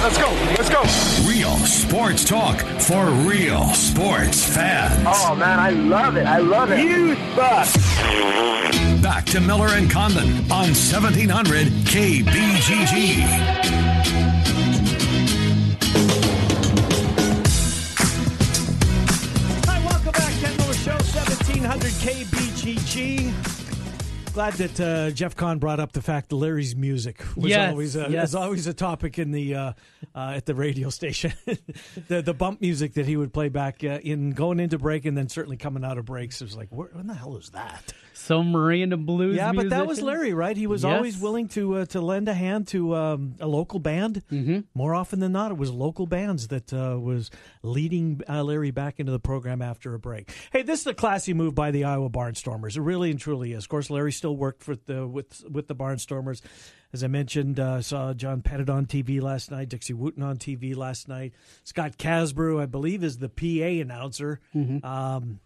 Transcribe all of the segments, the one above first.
right, let's go. Let's go. Real sports talk for real sports fans. Oh, man, I love it. I love it. You suck. Back to Miller and Condon on 1700 KBGG. Hi, welcome back. Ken Miller Show, 1700 KBGG. Glad that uh, Jeff Kahn brought up the fact that Larry's music was Yes, always a, yes. is always a topic in the uh, uh, at the radio station. the the bump music that he would play back uh, in going into break and then certainly coming out of breaks. It was like, what the hell is that? Some random blues. yeah, but that was. Larry, right? He was Yes. always willing to uh, to lend a hand to um, a local band. Mm-hmm. More often than not, it was local bands that uh, was leading uh, Larry back into the program after a break. Hey, this is a classy move by the Iowa Barnstormers. It really and truly is. Of course, Larry still worked for the with with the Barnstormers. As I mentioned, uh, saw John Pettit on TV last night, Dixie Wooten on TV last night. Scott Casbrew, I believe, is the PA announcer. Um,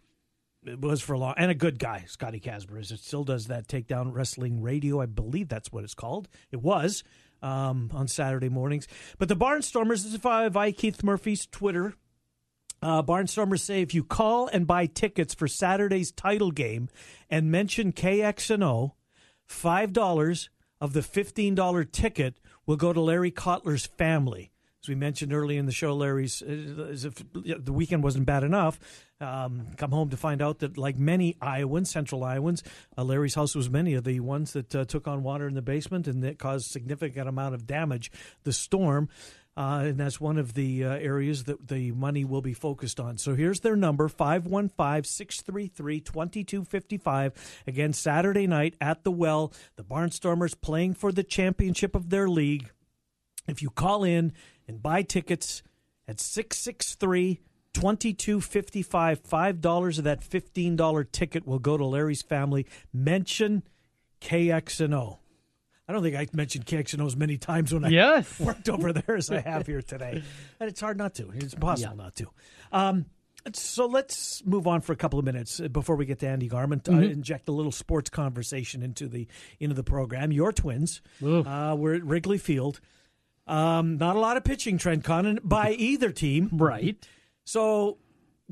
it was for a long and a good guy, Scotty Casper. Is it still does that takedown wrestling radio? I believe that's what it's called. It was um, on Saturday mornings. But the Barnstormers, this is via, Keith Murphy's Twitter. Uh, Barnstormers say if you call and buy tickets for Saturday's title game and mention KXNO, five dollars of the fifteen dollar ticket will go to Larry Cotler's family. As we mentioned early in the show, Larry's as if the weekend wasn't bad enough. Um, come home to find out that, like many Iowans, Central Iowans, uh, Larry's house was many of the ones that uh, took on water in the basement and that caused significant amount of damage. The storm. Uh, and that's one of the uh, areas that the money will be focused on. So here's their number 515 633 2255. Again, Saturday night at the Well. The Barnstormers playing for the championship of their league. If you call in and buy tickets at 663 2255, $5 of that $15 ticket will go to Larry's family. Mention KXNO. I don't think I mentioned KXNO as many times when I Yes. worked over there as I have here today. And it's hard not to. It's impossible not to. Um, so let's move on for a couple of minutes before we get to Andy Garman. Uh, inject a little sports conversation into the into the program. Your Twins uh, were at Wrigley Field. Um, not a lot of pitching, Trent Condon, by either team. Right. So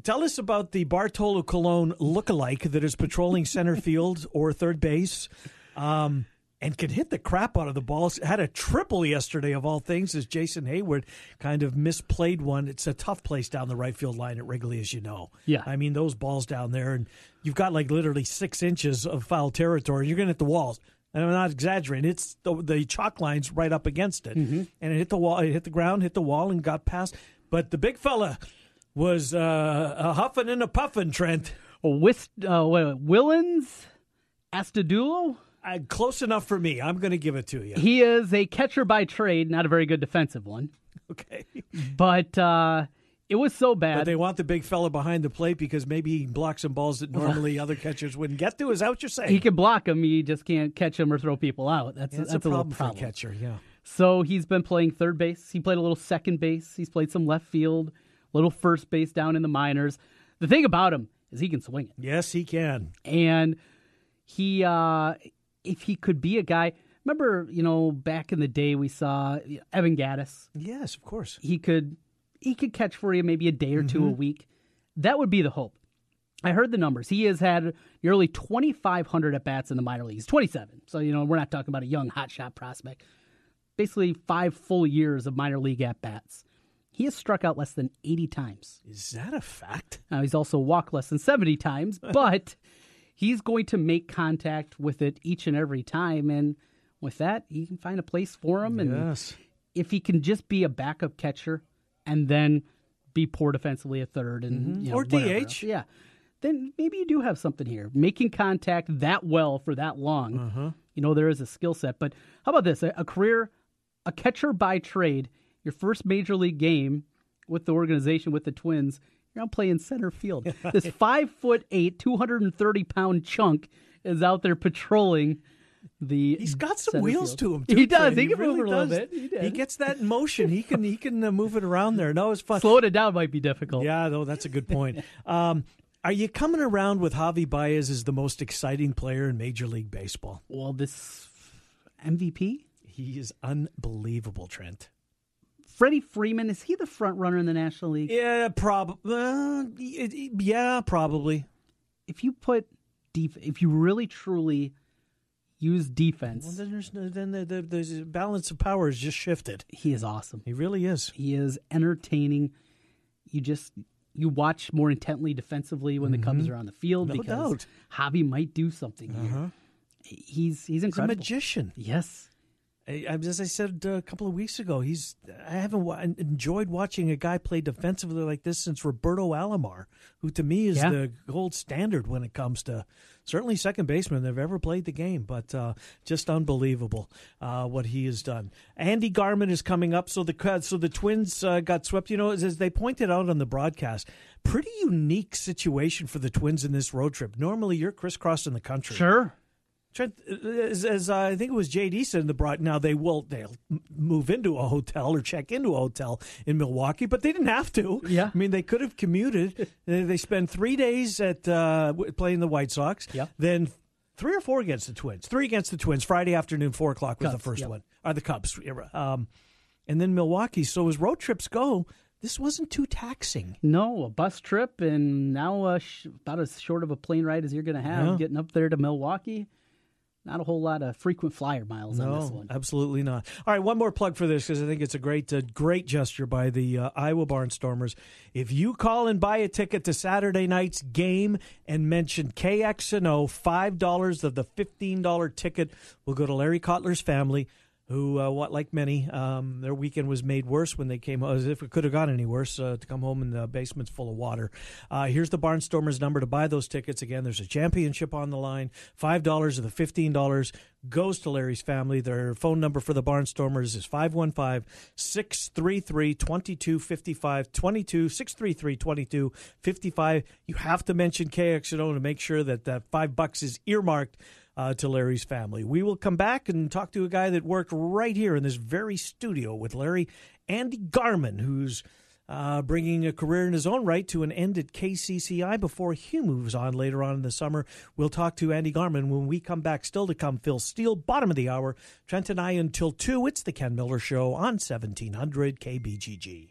tell us about the Bartolo Colon lookalike that is patrolling center field or third base um, and can hit the crap out of the balls. Had a triple yesterday, of all things, as Jason Heyward kind of misplayed one. It's a tough place down the right field line at Wrigley, as you know. Yeah. I mean, those balls down there, and you've got like literally six inches of foul territory. You're going to hit the walls. And I'm not exaggerating. It's the, the chalk lines right up against it, and it hit the wall. It hit the ground, hit the wall, and got past. But the big fella was uh, a huffing and a puffing, Trent. With uh, Willens Astadulo. Uh, close enough for me. I'm going to give it to you. He is a catcher by trade, not a very good defensive one. Okay. But uh, it was so bad. But they want the big fella behind the plate because maybe he blocks some balls that normally other catchers wouldn't get to. Is that what you're saying? he can block them, he just can't catch them or throw people out. That's, That's, that's a problem, little for a problem. catcher. Yeah. So he's been playing third base. He played a little second base. He's played some left field, little first base down in the minors. The thing about him is he can swing it. Yes, he can. and he uh if he could be a guy remember you know back in the day we saw evan gattis Yes, of course. he could he could catch for you maybe a day or two a mm-hmm. week that would be the hope i heard the numbers he has had nearly 2500 at bats in the minor leagues 27 so you know we're not talking about a young hotshot prospect basically five full years of minor league at bats he has struck out less than 80 times Is that a fact? now he's also walked less than 70 times, but he's going to make contact with it each and every time. And with that, he can find a place for him. And Yes. if he can just be a backup catcher and then be poor defensively at third and mm-hmm. you know, Or DH. else, yeah, then maybe you do have something here. Making contact that well for that long, uh-huh. you know, there is a skill set. But how about this? A, a career, a catcher by trade, your first major league game with the organization with the Twins. You're out playing center field. This five foot eight, two hundred and thirty pound chunk is out there patrolling the. He's got some wheels field. to him. Too, He does. Trent. He can really move a little does. bit. He He, gets that motion. He can he can uh, move it around there. No, it's fun. Slowing it down might be difficult. Yeah, though that's a good point. Um, are you coming around with Javi Baez as the most exciting player in Major League Baseball? Well, this MVP He is unbelievable, Trent. Freddie Freeman is he the front runner in the National League? Yeah, probably. Uh, yeah, probably. If you put deep, if you really truly use defense, well, then there's then the, the, the balance of power is just shifted. He is awesome. He really is. He is entertaining. You just you watch more intently defensively when mm-hmm. the Cubs are on the field no because doubt. Javi might do something uh-huh. here. He's he's incredible. He's a magician. Yes. As I said a couple of weeks ago, he's I haven't enjoyed watching a guy play defensively like this since Roberto Alomar, who to me is yeah. the gold standard when it comes to certainly second baseman that have ever played the game. But uh, just unbelievable uh, what he has done. Andy Garman is coming up, so the so the Twins uh, got swept. You know, as, as they pointed out on the broadcast, pretty unique situation for the Twins in this road trip. Normally, you're crisscrossing the country. Sure Trent, as, as uh, I think it was JD said in the broad. Now they will they'll move into a hotel or check into a hotel in Milwaukee, but they didn't have to. Yeah, I mean they could have commuted. they spend three days at uh, playing the White Sox. Yeah, then three or four against the Twins. Three against the Twins. Friday afternoon, four o'clock was Cubs, the first yep. one. Are the Cubs? Um, and then Milwaukee. So as road trips go, this wasn't too taxing. No, a bus trip, and now uh, sh- about as short of a plane ride as you're going to have yeah. getting up there to Milwaukee not a whole lot of frequent flyer miles no, on this one. Absolutely not. All right, one more plug for this because I think it's a great, uh, great gesture by the uh, Iowa Barnstormers. If you call and buy a ticket to Saturday night's game and mention KXNO, five dollars of the fifteen dollar ticket will go to Larry Cotler's family who, uh, what like many, um, their weekend was made worse when they came, as if it could have gone any worse, uh, to come home and the basement's full of water. Uh, here's the Barnstormers number to buy those tickets. Again, there's a championship on the line. $5 of the $15 goes to Larry's family. Their phone number for the Barnstormers is 515 633 2255. 22 633 2255. You have to mention KXNO to make sure that that five bucks is earmarked uh, to Larry's family. We will come back and talk to a guy that worked right here in this very studio with Larry, Andy Garman, who's uh, bringing a career in his own right to an end at KCCI before he moves on later on in the summer. We'll talk to Andy Garman when we come back. Still to come, Phil Steele, bottom of the hour. Trent and I until 2. It's the Ken Miller Show on 1700 KBGG.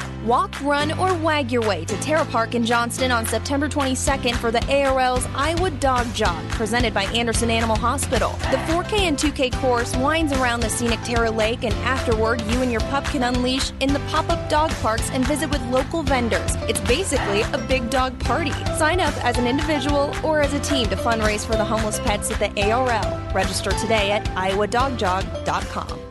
Walk, run, or wag your way to Terra Park in Johnston on September 22nd for the ARL's Iowa Dog Jog, presented by Anderson Animal Hospital. The 4K and 2K course winds around the scenic Terra Lake, and afterward, you and your pup can unleash in the pop up dog parks and visit with local vendors. It's basically a big dog party. Sign up as an individual or as a team to fundraise for the homeless pets at the ARL. Register today at iowadogjog.com.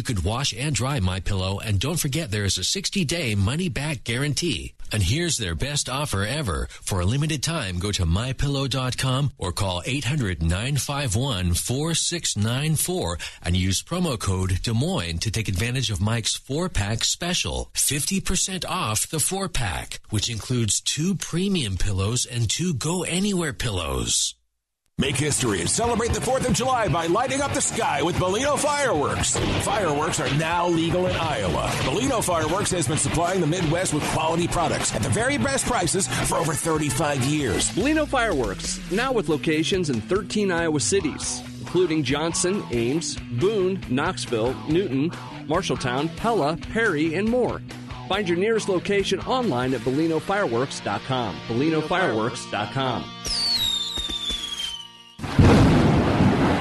could wash and dry My Pillow, and don't forget there is a 60-day money-back guarantee. And here's their best offer ever. For a limited time, go to mypillow.com or call 800-951-4694 and use promo code Des Moines to take advantage of Mike's four-pack special. 50% off the four-pack, which includes two premium pillows and two go anywhere pillows. Make history and celebrate the 4th of July by lighting up the sky with Bellino fireworks. Fireworks are now legal in Iowa. Bellino Fireworks has been supplying the Midwest with quality products at the very best prices for over 35 years. Bellino Fireworks, now with locations in 13 Iowa cities, including Johnston, Ames, Boone, Knoxville, Newton, Marshalltown, Pella, Perry, and more. Find your nearest location online at BellinoFireworks.com. BellinoFireworks.com.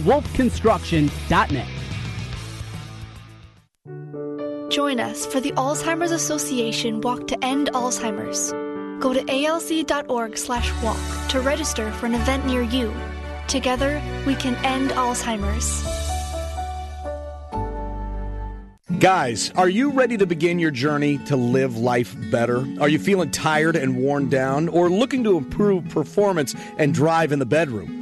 wolfconstruction.net. Join us for the Alzheimer's Association Walk to End Alzheimer's. Go to alz.org slash walk to register for an event near you. Together, we can end Alzheimer's. Guys, are you ready to begin your journey to live life better? Are you feeling tired and worn down or looking to improve performance and drive in the bedroom?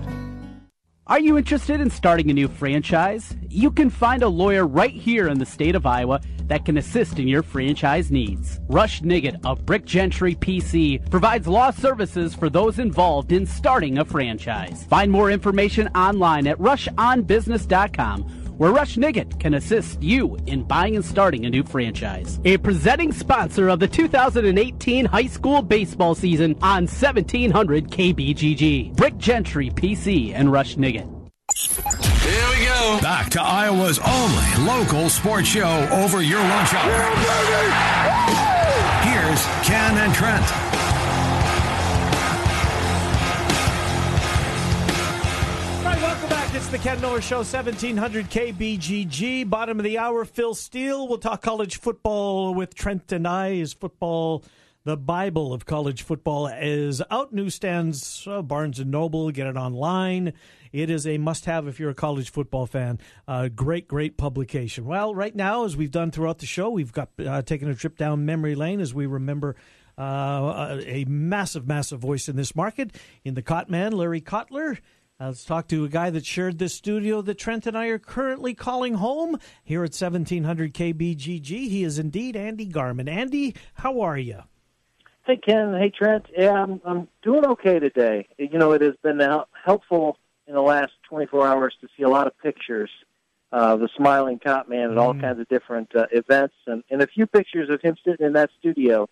Are you interested in starting a new franchise? You can find a lawyer right here in the state of Iowa that can assist in your franchise needs. Rush Nigut of Brick Gentry PC provides law services for those involved in starting a franchise. Find more information online at rushonbusiness.com where Rush Nigut can assist you in buying and starting a new franchise. A presenting sponsor of the 2018 high school baseball season on 1700 KBGG. Brick Gentry PC and Rush Nigut. Here we go. Back to Iowa's only local sports show over your lunch hour. Here's Ken and Trent. The Ken Miller Show, 1700 KBGG. Bottom of the hour, Phil Steele. We'll talk college football with Trent and I. Is football the Bible of college football? Is out newsstands, uh, Barnes and Noble. Get it online. It is a must-have if you're a college football fan. Uh, great, great publication. Well, right now, as we've done throughout the show, we've got uh, taken a trip down memory lane as we remember. Uh, a massive, massive voice in this market in the Cot Man, Larry Kotler. Uh, let's talk to a guy that shared this studio that Trent and I are currently calling home here at 1700 KBGG. He is indeed Andy Garman. Andy, how are you? Hey, Ken. Hey, Trent. Yeah, I'm, I'm doing okay today. You know, it has been helpful in the last 24 hours to see a lot of pictures of the smiling Cot Man at all mm. kinds of different uh, events and, and a few pictures of him sitting in that studio.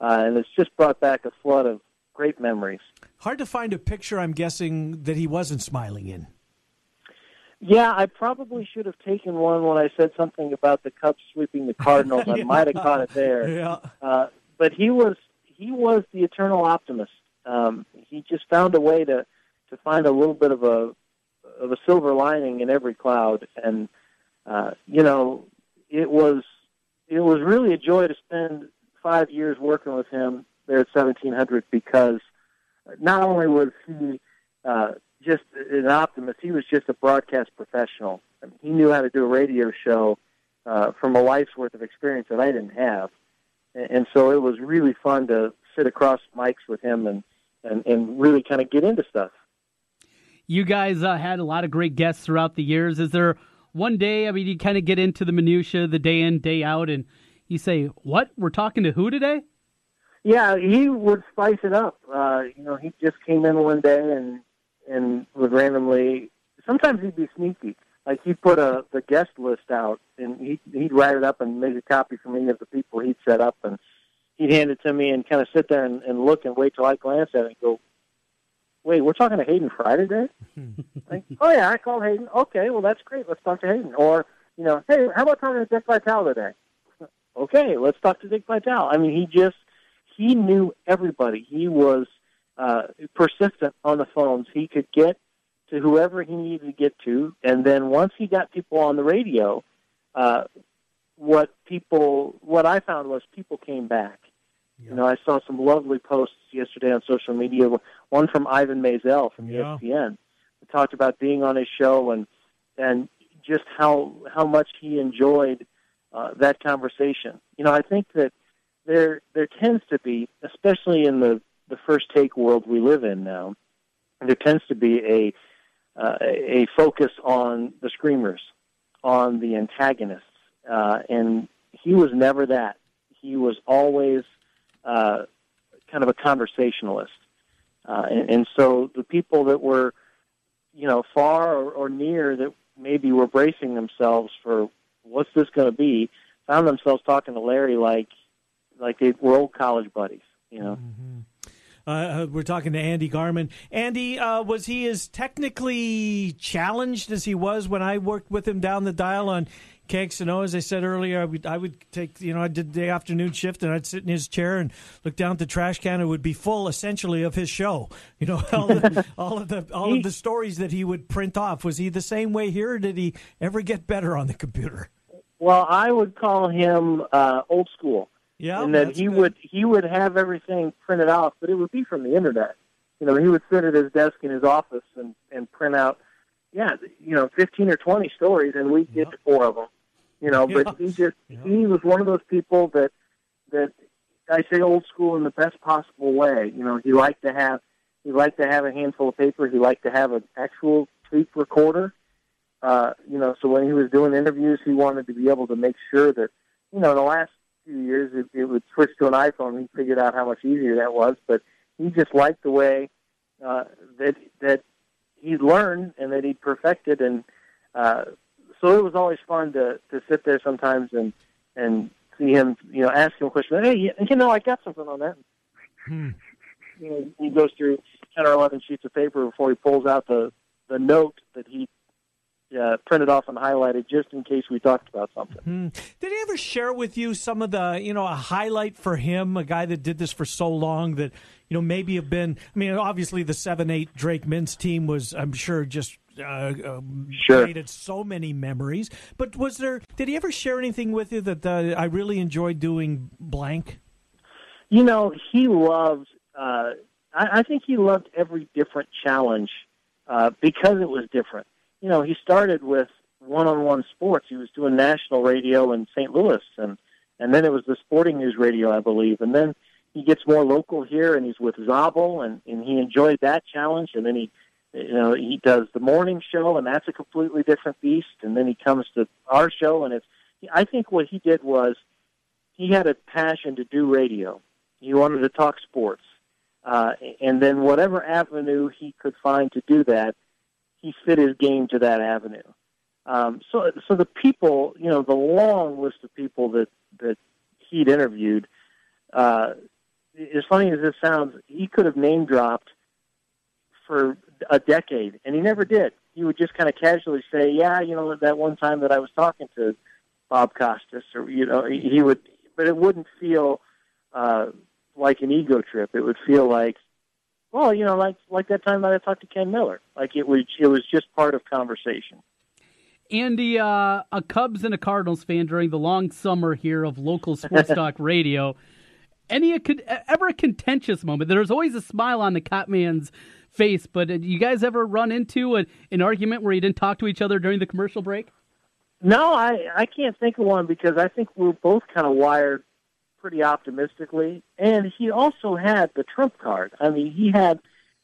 Uh, and it's just brought back a flood of great memories. Hard to find a picture, I'm guessing, that he wasn't smiling in. Yeah, I probably should have taken one when I said something about the Cubs sweeping the Cardinals. I might have caught it there. Yeah. Uh, but he was he was the eternal optimist. Um, he just found a way to to find a little bit of a of a silver lining in every cloud, and uh, you know, it was it was really a joy to spend five years working with him there at 1700 because not only was he uh, just an optimist, he was just a broadcast professional. I mean, he knew how to do a radio show uh, from a life's worth of experience that I didn't have, and, so it was really fun to sit across mics with him and and, and really kind of get into stuff. You guys uh, had a lot of great guests throughout the years. Is there one day? I mean, you kind of get into the minutia, the day in, day out, and you say, "What? We're talking to who today?" Yeah, he would spice it up. Uh, you know, he just came in one day and and would randomly. Sometimes he'd be sneaky. Like he'd put a the guest list out, and he'd he'd write it up and make a copy for me of the people he'd set up, and he'd hand it to me and kind of sit there and, and look and wait till I glance at it and go, wait, we're talking to Hayden Fry today? like, oh yeah, I called Hayden. Okay, well that's great. Let's talk to Hayden. Or you know, hey, how about talking to Dick Vitale today? okay, let's talk to Dick Vitale. I mean, he just he knew everybody. He was uh, persistent on the phones. He could get to whoever he needed to get to, and then once he got people on the radio, uh, what people what I found was people came back. Yeah. You know, I saw some lovely posts yesterday on social media. One from Ivan Maisel from yeah. ESPN. Talked about being on his show and and just how how much he enjoyed uh, that conversation. You know, I think that there there tends to be, especially in the the first take world we live in now, there tends to be a uh, a focus on the screamers, on the antagonists, uh, and he was never that. He was always uh, kind of a conversationalist, uh, and, and so the people that were, you know, far or, or near that maybe were bracing themselves for what's this going to be, found themselves talking to Larry like like they were old college buddies, you know. Mm-hmm. Uh, uh, we're talking to Andy Garman. Andy, uh, was he as technically challenged as he was when I worked with him down the dial on KXNO? As I said earlier, I would, I would take, you know, I did the afternoon shift and I'd sit in his chair and look down at the trash can. It would be full, essentially, of his show. You know, all, the, all of the all of the stories that he would print off. Was he the same way here? did he ever get better on the computer? Well, I would call him uh, old school. Yeah, and that he good. would he would have everything printed off, but it would be from the internet. You know, he would sit at his desk in his office and and print out, yeah, you know, fifteen or twenty stories, and we'd get to four of them. You know, but he just yeah. he was one of those people that that I say old school in the best possible way. You know, he liked to have he liked to have a handful of paper. He liked to have an actual tape recorder. Uh, you know, so when he was doing interviews, he wanted to be able to make sure that, you know, the last few years, it, it would switch to an iPhone. He figured out how much easier that was, but he just liked the way uh, that that he learned and that he perfected, and uh, so it was always fun to to sit there sometimes and and see him, you know, ask him a question. Hey, you know, I got something on that. Hmm. You know, he goes through ten or eleven sheets of paper before he pulls out the the note that he uh, printed off and highlighted just in case we talked about something. Hmm. Did he ever share with you some of the, you know, a highlight for him, a guy that did this for so long that, you know, maybe have been, I mean, obviously the 7 8 Drake Mintz team was, I'm sure, just. Uh, um, sure. created so many memories, but was there? Did he ever share anything with you that uh, I really enjoyed doing blank? You know, he loved. Uh, I, I think he loved every different challenge uh, because it was different you know, he started with one-on-one sports. He was doing national radio in St. Louis, and and then it was the Sporting News Radio, I believe, and then he gets more local here, and he's with Zabel, and and he enjoyed that challenge, and then he. You know, he does the morning show, and that's a completely different beast. And then he comes to our show, and it's. I think what he did was, he had a passion to do radio. He wanted to talk sports, uh, and then whatever avenue he could find to do that, he fit his game to that avenue. Um, so, so the people, you know, the long list of people that that he'd interviewed, uh, as funny as this sounds, he could have name dropped for a decade, and he never did. He would just kind of casually say, "Yeah, you know, that one time that I was talking to Bob Costas," or you know, he would, but it wouldn't feel uh, like an ego trip. It would feel like well, you know, like like that time that I talked to Ken Miller. Like it was it was just part of conversation. Andy, uh, a Cubs and a Cardinals fan during the long summer here of local sports talk radio. Any ever a contentious moment? There's always a smile on the Cot Man's face, but you guys ever run into a, an argument where you didn't talk to each other during the commercial break? No, I I can't think of one because I think we're both kind of wired pretty optimistically. And he also had the trump card. I mean, he had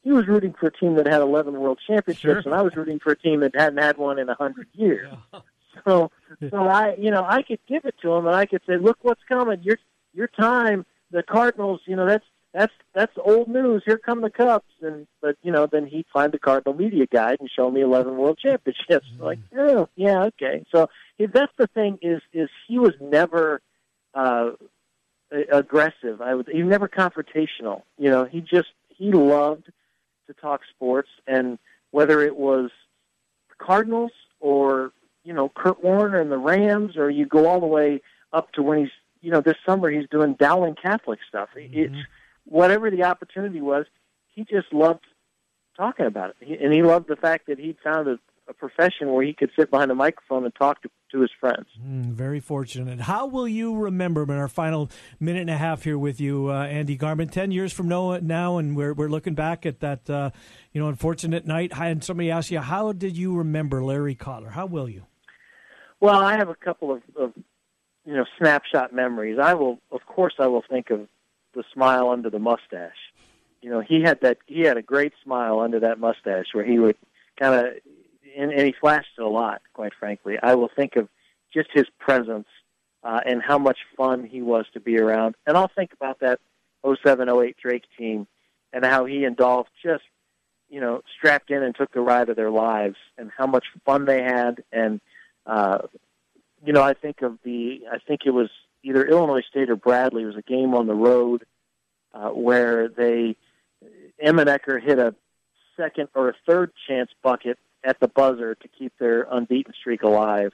he was rooting for a team that had 11 world championships, sure. and I was rooting for a team that hadn't had one in a hundred years. Yeah. So, so I, you know, I could give it to him, and I could say, "Look, what's coming! Your your time, the Cardinals. You know, that's that's that's old news. Here come the Cubs." And but you know, then he'd find the Cardinal media guide and show me 11 world championships. Mm-hmm. Like, oh, yeah, okay. So if that's the thing is is he was never uh, aggressive. I would. He was never confrontational. You know, he just he loved to talk sports, and whether it was the Cardinals or you know Kurt Warner and the Rams, or you go all the way up to when he's you know this summer he's doing Dowling Catholic stuff. Mm-hmm. It's whatever the opportunity was, he just loved talking about it, he, and he loved the fact that he'd found a, a profession where he could sit behind a microphone and talk to, to his friends. Mm, very fortunate. How will you remember in our final minute and a half here with you, uh, Andy Garman? Ten years from now, now, and we're we're looking back at that, uh, you know, unfortunate night. And somebody asked you, "How did you remember Larry Cotler?" How will you? Well, I have a couple of, of you know snapshot memories. I will, of course, I will think of the smile under the mustache. You know, he had that. He had a great smile under that mustache, where he would kind of, and, and he flashed a lot. Quite frankly, I will think of just his presence uh, and how much fun he was to be around. And I'll think about that 0708 Drake team and how he and Dolph just, you know, strapped in and took the ride of their lives and how much fun they had. And, uh, you know, I think of the, I think it was either Illinois State or Bradley. It was a game on the road uh, where they, Emmenecker hit a second or a third chance bucket at the buzzer to keep their unbeaten streak alive.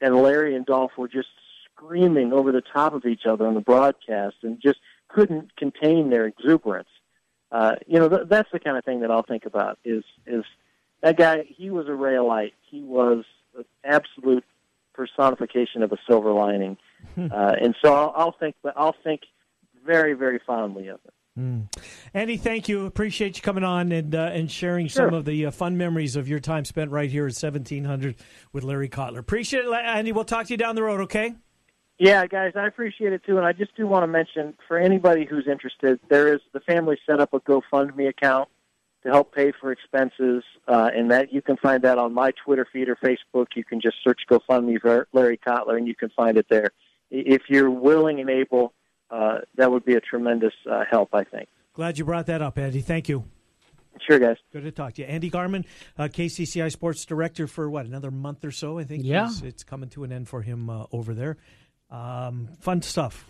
And Larry and Dolph were just screaming over the top of each other on the broadcast and just couldn't contain their exuberance. Uh, you know, th- that's the kind of thing that I'll think about is, is that guy, he was a ray of light. He was an absolute personification of a silver lining. uh, and so I'll, I'll think, but I'll think very, very fondly of it. Mm. Andy, thank you. Appreciate you coming on and uh, and sharing Sure. some of the uh, fun memories of your time spent right here at 1700 with Larry Cotler. Appreciate it, Andy. We'll talk to you down the road, okay? Yeah, guys, I appreciate it too, and I just do want to mention for anybody who's interested, there is the family set up a GoFundMe account to help pay for expenses, uh, and that you can find that on my Twitter feed or Facebook. You can just search GoFundMe for Larry Cotler, and you can find it there. If you're willing and able, uh, that would be a tremendous uh, help, I think. Glad you brought that up, Andy. Thank you. Sure, guys. Good to talk to you. Andy Garman, uh, KCCI Sports Director for what, another month or so, I think? Yeah. It's, it's coming to an end for him uh, over there. Um, fun stuff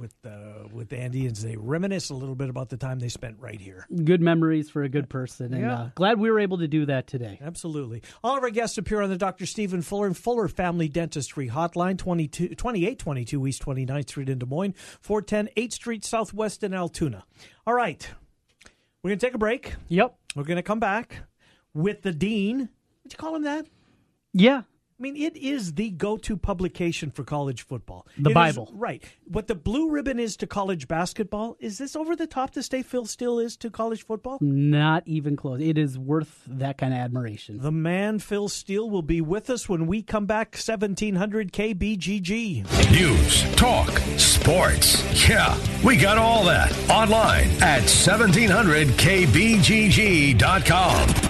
with uh, with Andy as they reminisce a little bit about the time they spent right here. Good memories for a good person, and Yeah. uh, glad we were able to do that today. Absolutely. All of our guests appear on the Dr. Stephen Fuller and Fuller Family Dentistry Hotline, 22, 2822 East 29th Street in Des Moines, 410 8th Street Southwest in Altoona. All right. We're going to take a break. Yep. We're going to come back with the Dean. Would you call him that? Yeah. I mean, it is the go-to publication for college football. The It is- Bible. right? What the blue ribbon is to college basketball is this over the top to stay Phil Steele is to college football? Not even close. It is worth that kind of admiration. The man Phil Steele will be with us when we come back. Seventeen hundred KBGG. News, talk, sports. Yeah, we got all that online at 1700kbgg.com.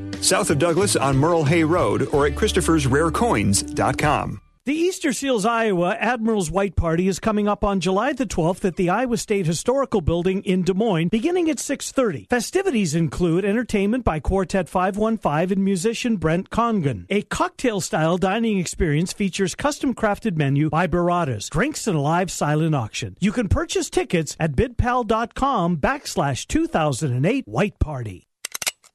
south of Douglas on Merle Hay Road or at Christopher'sRareCoins.com. The Easter Seals Iowa Admirals White Party is coming up on July the 12th at the Iowa State Historical Building in Des Moines, beginning at 6:30. Festivities include entertainment by Quartet 515 and musician Brent Congan. A cocktail-style dining experience features custom-crafted menu by Baradas, drinks and a live silent auction. You can purchase tickets at bidpal.com backslash 2008 White Party.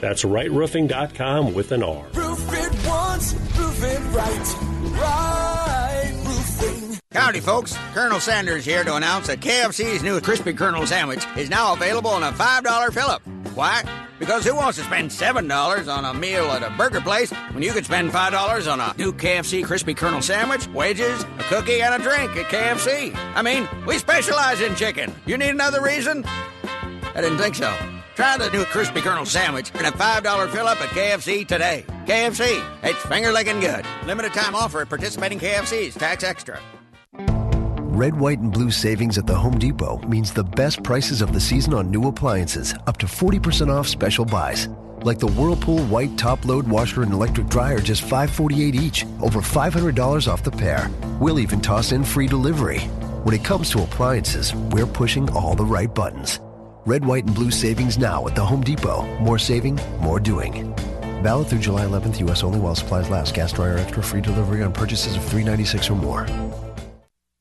That's rightroofing.com with an R. Roof it once, roof it right. Right roofing. Howdy, folks. Colonel Sanders here to announce that KFC's new Crispy Colonel Sandwich is now available in a $5 fill up. Why? Because who wants to spend $7 on a meal at a burger place when you could spend $5 on a new KFC Crispy Colonel Sandwich, wedges, a cookie, and a drink at KFC? I mean, we specialize in chicken. You need another reason? I didn't think so. Try the new Crispy Colonel Sandwich and a $5 fill up at KFC today. KFC, it's finger licking good. Limited time offer at participating KFCs, tax extra. Red, white, and blue savings at the Home Depot means the best prices of the season on new appliances, up to 40% off special buys. Like the Whirlpool White Top Load Washer and Electric Dryer, just 548 each, over $500 off the pair. We'll even toss in free delivery. When it comes to appliances, we're pushing all the right buttons. Red, white, and blue savings now at the Home Depot. More saving, more doing. Valid through July 11th, U.S. only while supplies last. Gas dryer extra free delivery on purchases of 396 or more.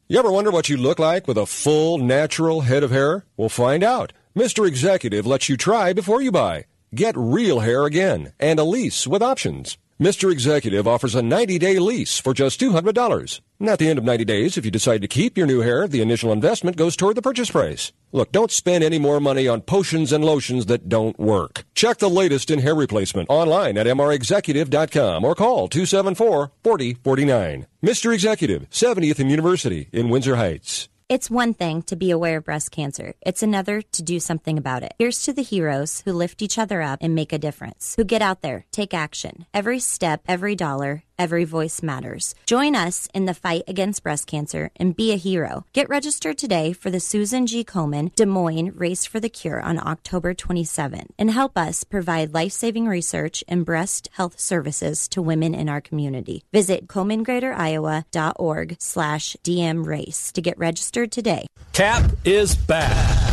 You ever wonder what you look like with a full, natural head of hair? We'll find out. Mr. Executive lets you try before you buy. Get real hair again and a lease with options. Mr. Executive offers a 90 day lease for just $200. And at the end of 90 days, if you decide to keep your new hair, the initial investment goes toward the purchase price. Look, don't spend any more money on potions and lotions that don't work. Check the latest in hair replacement online at mrexecutive.com or call 274 4049. Mr. Executive, 70th and University in Windsor Heights. It's one thing to be aware of breast cancer. It's another to do something about it. Here's to the heroes who lift each other up and make a difference, who get out there, take action. Every step, every dollar, every voice matters. Join us in the fight against breast cancer and be a hero. Get registered today for the Susan G. Komen Des Moines Race for the Cure on October 27th and help us provide life-saving research and breast health services to women in our community. Visit comengreateriowa.org slash DM race to get registered today. Cap is back.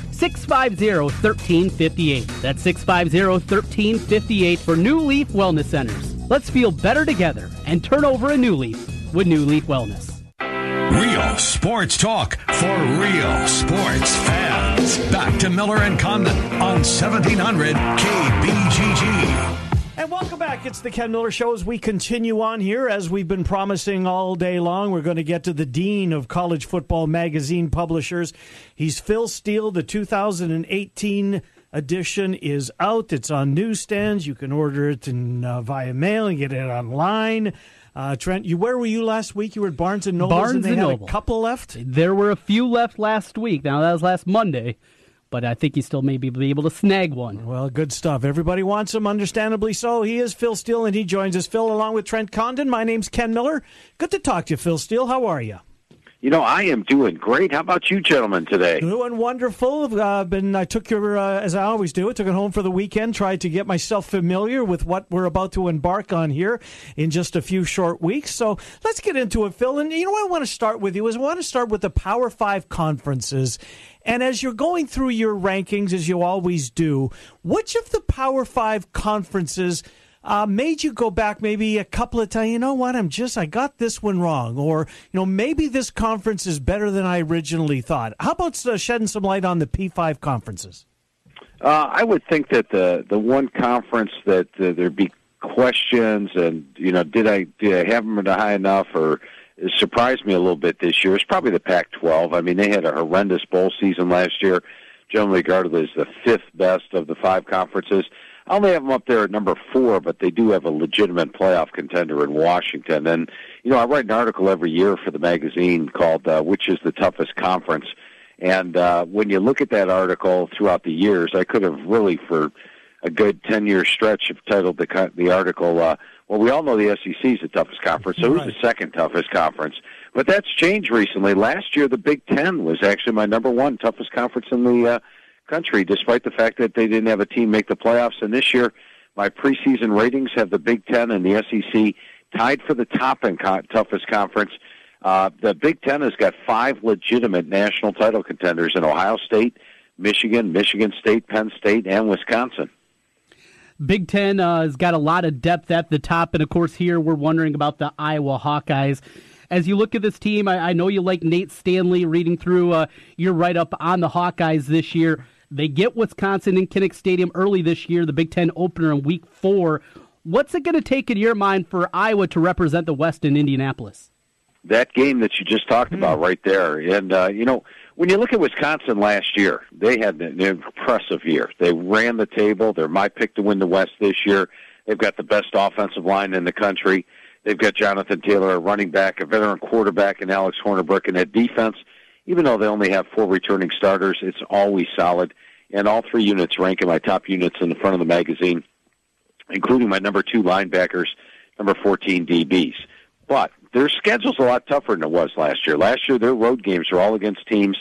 650 1358. That's 650 1358 for New Leaf Wellness Centers. Let's feel better together and turn over a new leaf with New Leaf Wellness. Real sports talk for real sports fans. Back to Miller and Condon on 1700 KBGG. And welcome back. It's the Ken Miller Show as we continue on here. As we've been promising all day long, we're going to get to the Dean of College Football Magazine Publishers. He's Phil Steele. The 2018 edition is out. It's on newsstands. You can order it in, uh, via mail and get it online. Uh, Trent, you where were you last week? You were at Barnes and Noble. Barnes and, they and had Noble. A couple left. There were a few left last week. Now that was last Monday, but I think he still may be able to snag one. Well, good stuff. Everybody wants him, understandably so. He is Phil Steele, and he joins us. Phil, along with Trent Condon. My name's Ken Miller. Good to talk to you, Phil Steele. How are you? You know, I am doing great. How about you, gentlemen, today? Doing wonderful. Uh, been I took your uh, as I always do. I took it home for the weekend. Tried to get myself familiar with what we're about to embark on here in just a few short weeks. So let's get into it, Phil. And you know what I want to start with you is I want to start with the Power Five conferences. And as you're going through your rankings, as you always do, which of the Power Five conferences? Uh, made you go back maybe a couple of times. You know what? I'm just I got this one wrong, or you know maybe this conference is better than I originally thought. How about uh, shedding some light on the P5 conferences? Uh, I would think that the the one conference that uh, there'd be questions and you know did I did I have them high enough or it surprised me a little bit this year. It's probably the Pac-12. I mean, they had a horrendous bowl season last year. generally regarded as the fifth best of the five conferences. I only have them up there at number four, but they do have a legitimate playoff contender in Washington. And you know, I write an article every year for the magazine called uh, "Which is the Toughest Conference." And uh, when you look at that article throughout the years, I could have really, for a good ten year stretch, have titled the the article. Uh, well, we all know the SEC is the toughest conference, so Right. who's the second toughest conference? But that's changed recently. Last year, the Big Ten was actually my number one toughest conference in the uh, country, despite the fact that they didn't have a team make the playoffs. And this year, my preseason ratings have the Big Ten and the SEC tied for the top and co- toughest conference. Uh, the Big Ten has got five legitimate national title contenders in Ohio State, Michigan, Michigan State, Penn State, and Wisconsin. Big Ten uh, has got a lot of depth at the top, and of course, here we're wondering about the Iowa Hawkeyes. As you look at this team, I, I know you like Nate Stanley. Reading through uh, your write up on the Hawkeyes this year, they get Wisconsin in Kinnick Stadium early this year, the Big Ten opener in Week Four. What's it going to take in your mind for Iowa to represent the West in Indianapolis? that game that you just talked about right there. And uh, you know, when you look at Wisconsin last year, they had an impressive year. They ran the table. They're my pick to win the West this year. They've got the best offensive line in the country. They've got Jonathan Taylor, a running back, a veteran quarterback, and Alex Hornibrook in that defense. Even though they only have four returning starters, it's always solid. And all three units rank in my top units in the front of the magazine, including my number two linebackers, number 14 DBs. But their schedule's a lot tougher than it was last year. Last year, their road games were all against teams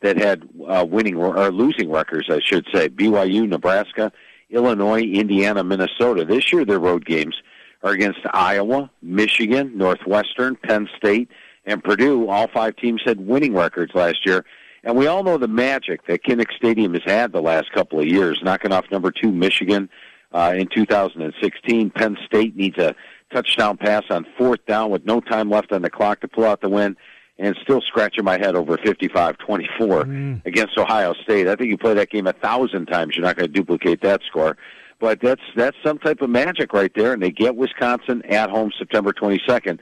that had uh, winning or losing records, I should say. BYU, Nebraska, Illinois, Indiana, Minnesota. This year, their road games are against Iowa, Michigan, Northwestern, Penn State, and Purdue. All five teams had winning records last year. And we all know the magic that Kinnick Stadium has had the last couple of years, knocking off number two Michigan uh, in 2016. Penn State needs a touchdown pass on fourth down with no time left on the clock to pull out the win, and still scratching my head over 55-24 against Ohio State. I think you play that game a thousand times, you're not going to duplicate that score. But that's that's some type of magic right there, and they get Wisconsin at home September 22nd.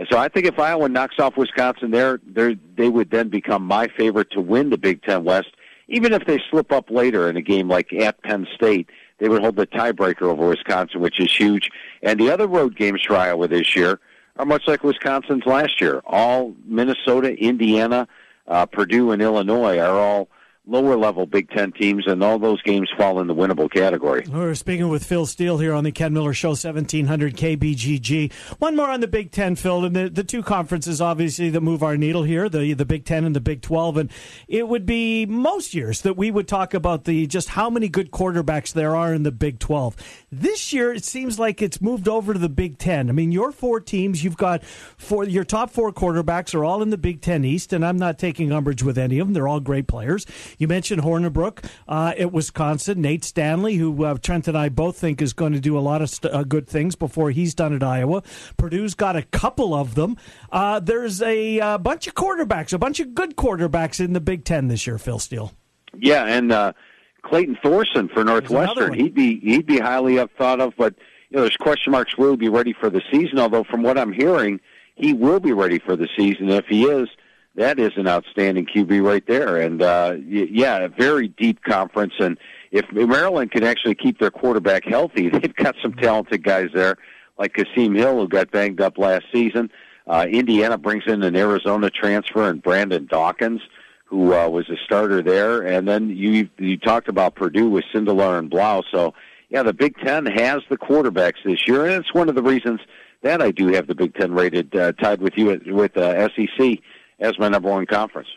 And so I think if Iowa knocks off Wisconsin there, they would then become my favorite to win the Big Ten West. Even if they slip up later in a game like at Penn State, they would hold the tiebreaker over Wisconsin, which is huge. And the other road games for Iowa this year are much like Wisconsin's last year. All Minnesota, Indiana, uh, Purdue, and Illinois are all lower level Big Ten teams, and all those games fall in the winnable category. We're speaking with Phil Steele here on the Ken Miller Show, 1700 KBGG. One more on the Big Ten, Phil, and the, the two conferences obviously that move our needle here, the the Big Ten and the Big 12. And it would be most years that we would talk about the just how many good quarterbacks there are in the Big 12. This year, it seems like it's moved over to the Big Ten. I mean, your four teams, you've got four, your top four quarterbacks are all in the Big Ten East, and I'm not taking umbrage with any of them. They're all great players. You mentioned Hornibrook uh, at Wisconsin, Nate Stanley, who uh, Trent and I both think is going to do a lot of st- uh, good things before he's done at Iowa. Purdue's got a couple of them. Uh, there's a uh, bunch of quarterbacks, a bunch of good quarterbacks in the Big Ten this year, Phil Steele. Yeah, and uh, Clayton Thorson for Northwestern, he'd be he'd be highly up thought of, but you know, there's question marks. Will he be ready for the season? Although from what I'm hearing, he will be ready for the season. If he is, that is an outstanding QB right there. And uh, yeah, a very deep conference. And if Maryland can actually keep their quarterback healthy, they've got some talented guys there, like Kasim Hill, who got banged up last season. Uh, Indiana brings in an Arizona transfer and Brandon Dawkins, who uh, was a starter there. And then you you talked about Purdue with Sindelar and Blough. So yeah, the Big Ten has the quarterbacks this year, and it's one of the reasons that I do have the Big Ten rated uh, tied with you at, with uh, SEC as my number one conference.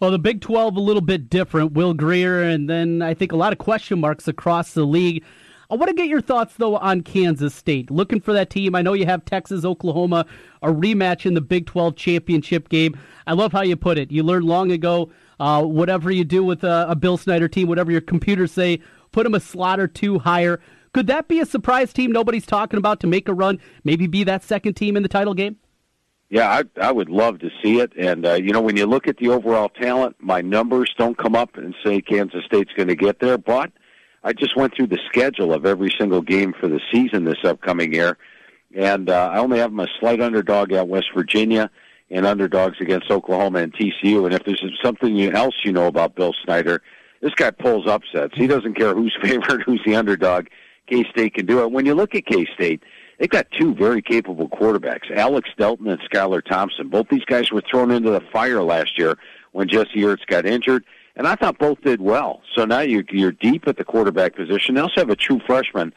Well, the Big 12 a little bit different. Will Grier, and then I think a lot of question marks across the league. I want to get your thoughts, though, on Kansas State. Looking for that team. I know you have Texas, Oklahoma, a rematch in the Big 12 championship game. I love how you put it. You learned long ago uh, whatever you do with a, a Bill Snyder team, whatever your computers say, put them a slot or two higher. Could that be a surprise team nobody's talking about to make a run, maybe be that second team in the title game? Yeah, I, I would love to see it. And, uh, you know, when you look at the overall talent, my numbers don't come up and say Kansas State's going to get there. But I just went through the schedule of every single game for the season this upcoming year. And uh, I only have them a slight underdog at West Virginia and underdogs against Oklahoma and TCU. And if there's something else you know about Bill Snyder, This guy pulls upsets. He doesn't care who's favored, who's the underdog. K State can do it. When you look at K State, they've got two very capable quarterbacks, Alex Delton and Skylar Thompson. Both these guys were thrown into the fire last year when Jesse Ertz got injured, and I thought both did well. So now you, you're deep at the quarterback position. They also have a true freshman,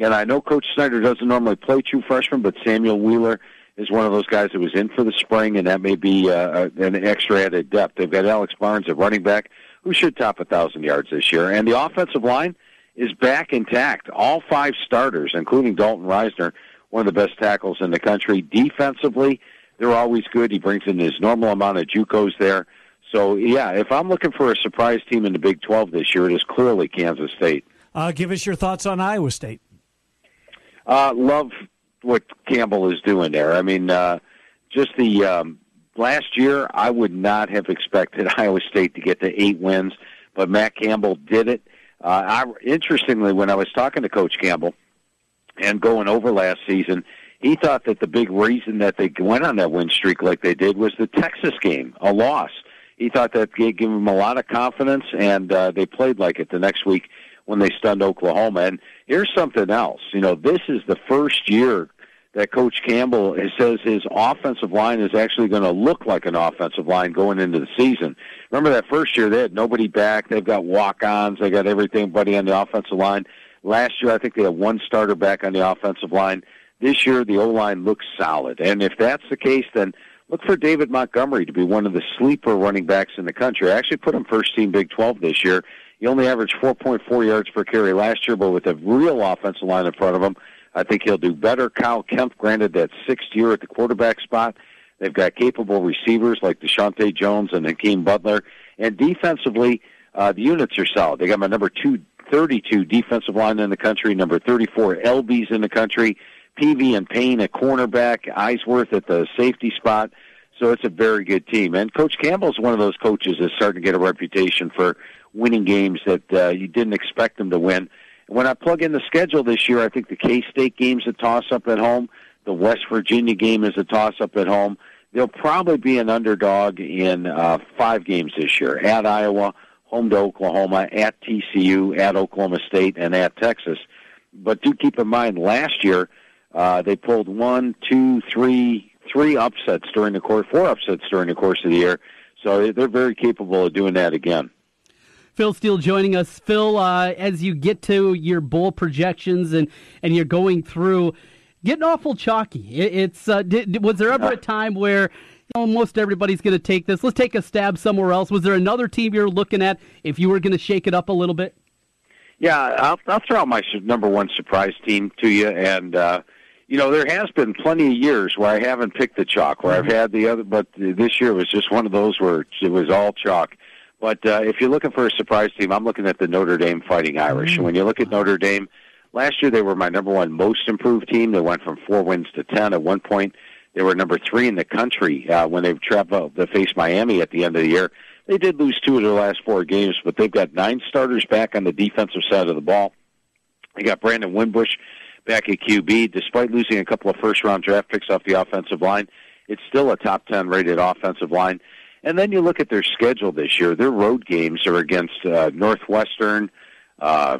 and I know Coach Snyder doesn't normally play true freshmen, but Samuel Wheeler is one of those guys that was in for the spring, and that may be uh, an extra added depth. They've got Alex Barnes at running back, who should top a thousand yards this year, and the offensive line is back intact. All five starters, including Dalton Risner, one of the best tackles in the country. Defensively, they're always good. He brings in his normal amount of JUCOs there. So yeah, if I'm looking for a surprise team in the Big 12 this year, it is clearly Kansas State. Uh, give us your thoughts on Iowa State. Uh, love what Campbell is doing there. I mean, uh, just the um, last year, I would not have expected Iowa State to get to eight wins, but Matt Campbell did it. Uh, I, interestingly, when I was talking to Coach Campbell and going over last season, he thought that the big reason that they went on that win streak like they did was the Texas game, a loss. He thought that gave them a lot of confidence, and uh, they played like it the next week when they stunned Oklahoma. And here's something else. You know, this is the first year that Coach Campbell says his offensive line is actually going to look like an offensive line going into the season. Remember that first year they had nobody back. They've got walk-ons. They got everything buddy on the offensive line. Last year I think they had one starter back on the offensive line. This year the O line looks solid, and if that's the case, then look for David Montgomery to be one of the sleeper running backs in the country. I actually put him first team Big 12 this year. He only averaged 4.4 yards per carry last year, but with a real offensive line in front of him, I think he'll do better. Kyle Kempt, granted that sixth year at the quarterback spot, they've got capable receivers like Deshaunte Jones and Hakeem Butler, and defensively, uh, the units are solid. They got my number two, 32 defensive line in the country, number 34 LBs in the country, Peavy and Payne at cornerback, Eisworth at the safety spot. So it's a very good team. And Coach Campbell's one of those coaches that's starting to get a reputation for winning games that uh, you didn't expect them to win. When I plug in the schedule this year, I think the K State game's a toss up at home. The West Virginia game is a toss up at home. They'll probably be an underdog in uh, five games this year at Iowa, home to Oklahoma, at TCU, at Oklahoma State, and at Texas. But do keep in mind, last year uh, they pulled one, two, three, three upsets during the course, four upsets during the course of the year. So they're very capable of doing that again. Phil Steele joining us. Phil, uh, as you get to your bowl projections and, and you're going through, getting awful chalky. It, it's uh, did, was there ever a time where almost everybody's going to take this? Let's take a stab somewhere else. Was there another team you're looking at if you were going to shake it up a little bit? Yeah, I'll, I'll throw out my number one surprise team to you, and uh, you know there has been plenty of years where I haven't picked the chalk, where I've had the other, but this year was just one of those where it was all chalk. But uh, if you're looking for a surprise team, I'm looking at the Notre Dame Fighting Irish. And when you look at Notre Dame, last year they were my number one most improved team. They went from four wins to ten. At one point, they were number three in the country uh, when they traveled to face Miami at the end of the year. They did lose two of their last four games, but they've got nine starters back on the defensive side of the ball. They got Brandon Wimbush back at QB. Despite losing a couple of first round draft picks off the offensive line, it's still a top 10 rated offensive line. And then you look at their schedule this year. Their road games are against uh, Northwestern, uh,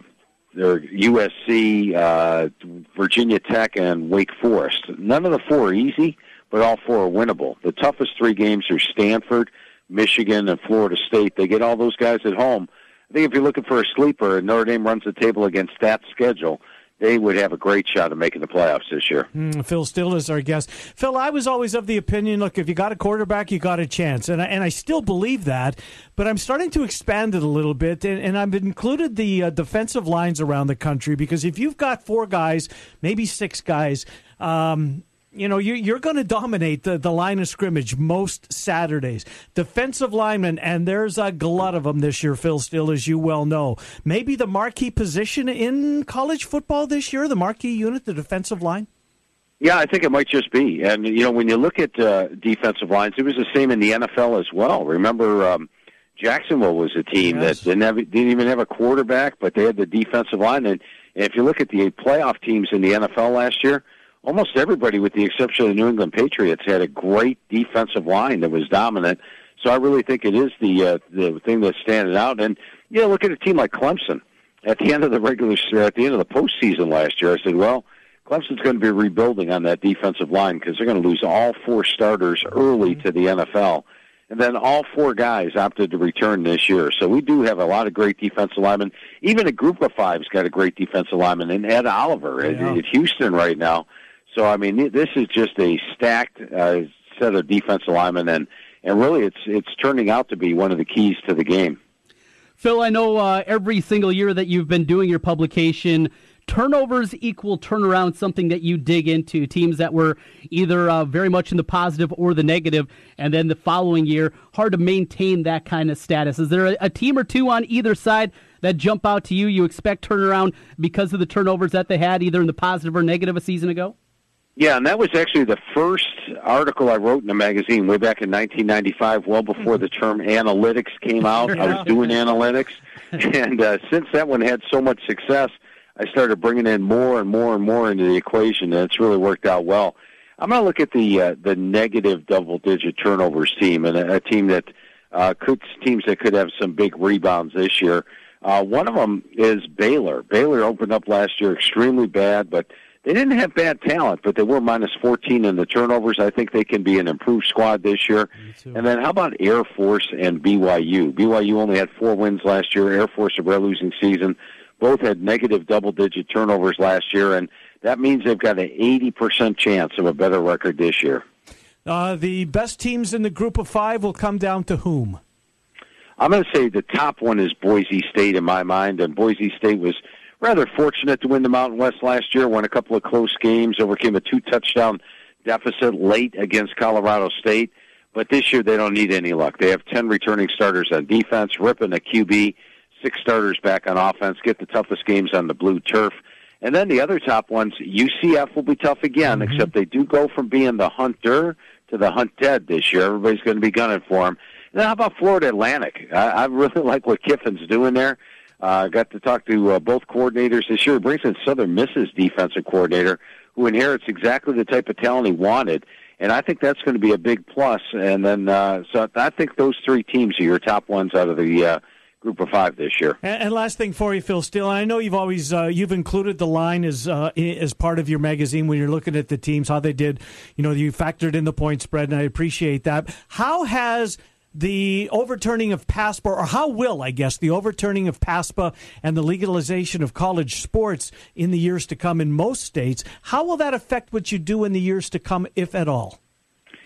their USC, uh, Virginia Tech, and Wake Forest. None of the four are easy, but all four are winnable. The toughest three games are Stanford, Michigan, and Florida State. They get all those guys at home. I think if you're looking for a sleeper, Notre Dame runs the table against that schedule, they would have a great shot of making the playoffs this year. Mm, Phil Steele is our guest. Phil, I was always of the opinion, look, if you got a quarterback, you got a chance, and I, and I still believe that. But I'm starting to expand it a little bit, and, and I've included the uh, defensive lines around the country because if you've got four guys, maybe six guys. Um, you know, you're, you're going to dominate the, the line of scrimmage most Saturdays. Defensive linemen, and there's a glut of them this year, Phil Steele, as you well know. Maybe the marquee position in college football this year, the marquee unit, the defensive line? Yeah, I think it might just be. And, you know, when you look at uh, defensive lines, it was the same in the NFL as well. Remember, um, Jacksonville was a team yes. that didn't, have, didn't even have a quarterback, but they had the defensive line. And, and if you look at the playoff teams in the NFL last year, almost everybody, with the exception of the New England Patriots, had a great defensive line that was dominant. So I really think it is the uh, the thing that's standing out. And you know, look at a team like Clemson. At the end of the regular, at the end of the postseason last year, I said, well, Clemson's going to be rebuilding on that defensive line because they're going to lose all four starters early to the NFL. And then all four guys opted to return this year. So we do have a lot of great defensive linemen. Even a group of five's got a great defensive lineman in Ed Oliver at, at Houston right now. So I mean, this is just a stacked uh, set of defensive linemen, and and really, it's it's turning out to be one of the keys to the game. Phil, I know uh, every single year that you've been doing your publication, turnovers equal turnaround, something that you dig into. Teams that were either uh, very much in the positive or the negative, and then the following year, hard to maintain that kind of status. Is there a, a team or two on either side that jump out to you? You expect turnaround because of the turnovers that they had, either in the positive or negative a season ago? Yeah, and that was actually the first article I wrote in a magazine way back in 1995, well before the term analytics came out. I was doing analytics, and uh, since that one had so much success, I started bringing in more and more and more into the equation, and it's really worked out well. I'm going to look at the uh, the negative double-digit turnovers team, and a, a team that uh, could teams that could have some big rebounds this year. Uh, one of them is Baylor. Baylor opened up last year extremely bad, but they didn't have bad talent, but they were minus 14 in the turnovers. I think they can be an improved squad this year. And then how about Air Force and BYU? BYU only had four wins last year. Air Force a rare losing season. Both had negative double-digit turnovers last year, and that means they've got an 80% chance of a better record this year. Uh, the best teams in the group of five will come down to whom? I'm going to say the top one is Boise State in my mind, and Boise State was rather fortunate to win the Mountain West last year. Won a couple of close games, overcame a two-touchdown deficit late against Colorado State. But this year they don't need any luck. They have ten returning starters on defense, Rypien a QB, six starters back on offense, get the toughest games on the blue turf. And then the other top ones, UCF will be tough again, mm-hmm. except they do go from being the hunter to the hunted this year. Everybody's going to be gunning for them. And then how about Florida Atlantic? I, I really like what Kiffin's doing there. Uh, got to talk to uh, both coordinators this year. Brings in Southern Miss's defensive coordinator, who inherits exactly the type of talent he wanted. And I think that's going to be a big plus. And then, uh, so I think those three teams are your top ones out of the uh, group of five this year. And, last thing for you, Phil Steele. I know you've always uh, you've included the line as uh, as part of your magazine when you're looking at the teams how they did. You know, you factored in the point spread, and I appreciate that. How has the overturning of PASPA, or how will, I guess, the overturning of PASPA and the legalization of college sports in the years to come in most states, how will that affect what you do in the years to come, if at all?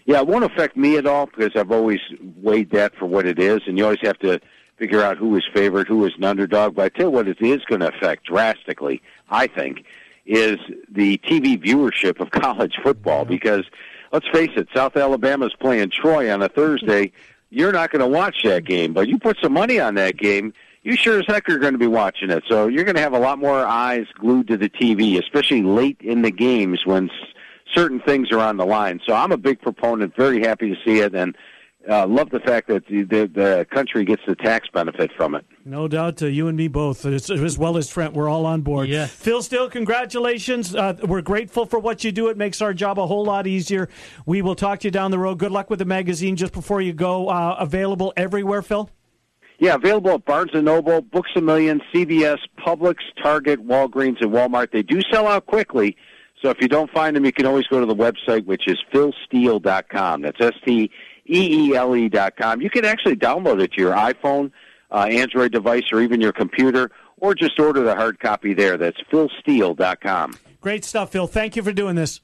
Yeah, it won't affect me at all because I've always weighed that for what it is, and you always have to figure out who is favored, who is an underdog. But I tell you what, it is going to affect drastically. I think is the TV viewership of college football because let's face it, South Alabama's playing Troy on a Thursday. You're not going to watch that game, but you put some money on that game. You sure as heck are going to be watching it. So you're going to have a lot more eyes glued to the TV, especially late in the games when certain things are on the line. So I'm a big proponent, very happy to see it, and uh, love the fact that the, the, the country gets the tax benefit from it. No doubt, uh, you and me both, as, as well as Trent, we're all on board. Yeah. Phil Steele, congratulations. Uh, we're grateful for what you do. It makes our job a whole lot easier. We will talk to you down the road. Good luck with the magazine just before you go. Uh, available everywhere, Phil? Yeah, available at Barnes & Noble, Books A Million, CVS, Publix, Target, Walgreens, and Walmart. They do sell out quickly, so if you don't find them, you can always go to the website, which is philsteele.com. That's S-T-E-E-L-E dot com. You can actually download it to your iPhone, uh, Android device, or even your computer, or just order the hard copy there. That's philsteele.com. Great stuff, Phil. Thank you for doing this.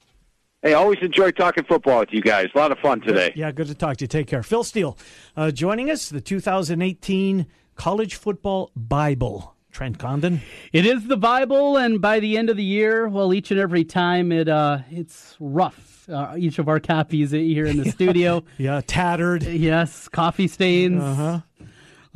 Hey, always enjoy talking football with you guys. A lot of fun today. Yeah, good to talk to you. Take care. Phil Steele uh, joining us, the 2018 College Football Bible. Trent Condon. It is the Bible, and by the end of the year, well, each and every time it uh, it's rough. Uh, each of our copies here in the studio, yeah, tattered. Yes, coffee stains, Uh-huh. a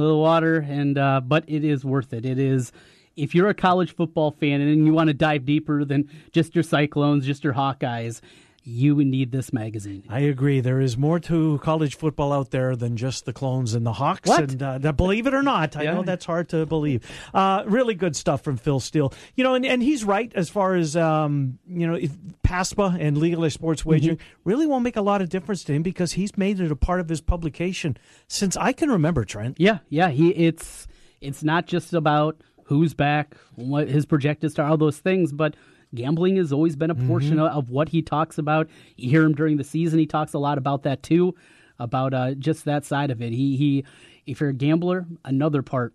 little water, and uh, but it is worth it. It is. If you're a college football fan and you want to dive deeper than just your Cyclones, just your Hawkeyes, you need this magazine. I agree. There is more to college football out there than just the clones and the Hawks. What? And uh, believe it or not, I Yeah. know that's hard to believe. Uh, really good stuff from Phil Steele. You know, and, and he's right as far as um, you know, if PASPA and legalized sports wagering really won't make a lot of difference to him because he's made it a part of his publication since I can remember. Trent. Yeah, yeah. He it's It's not just about who's back, what his projected star, all those things, but gambling has always been a portion Mhm. of, of what he talks about. You hear him during the season; he talks a lot about that too, about uh, just that side of it. He he, if you're a gambler, another part,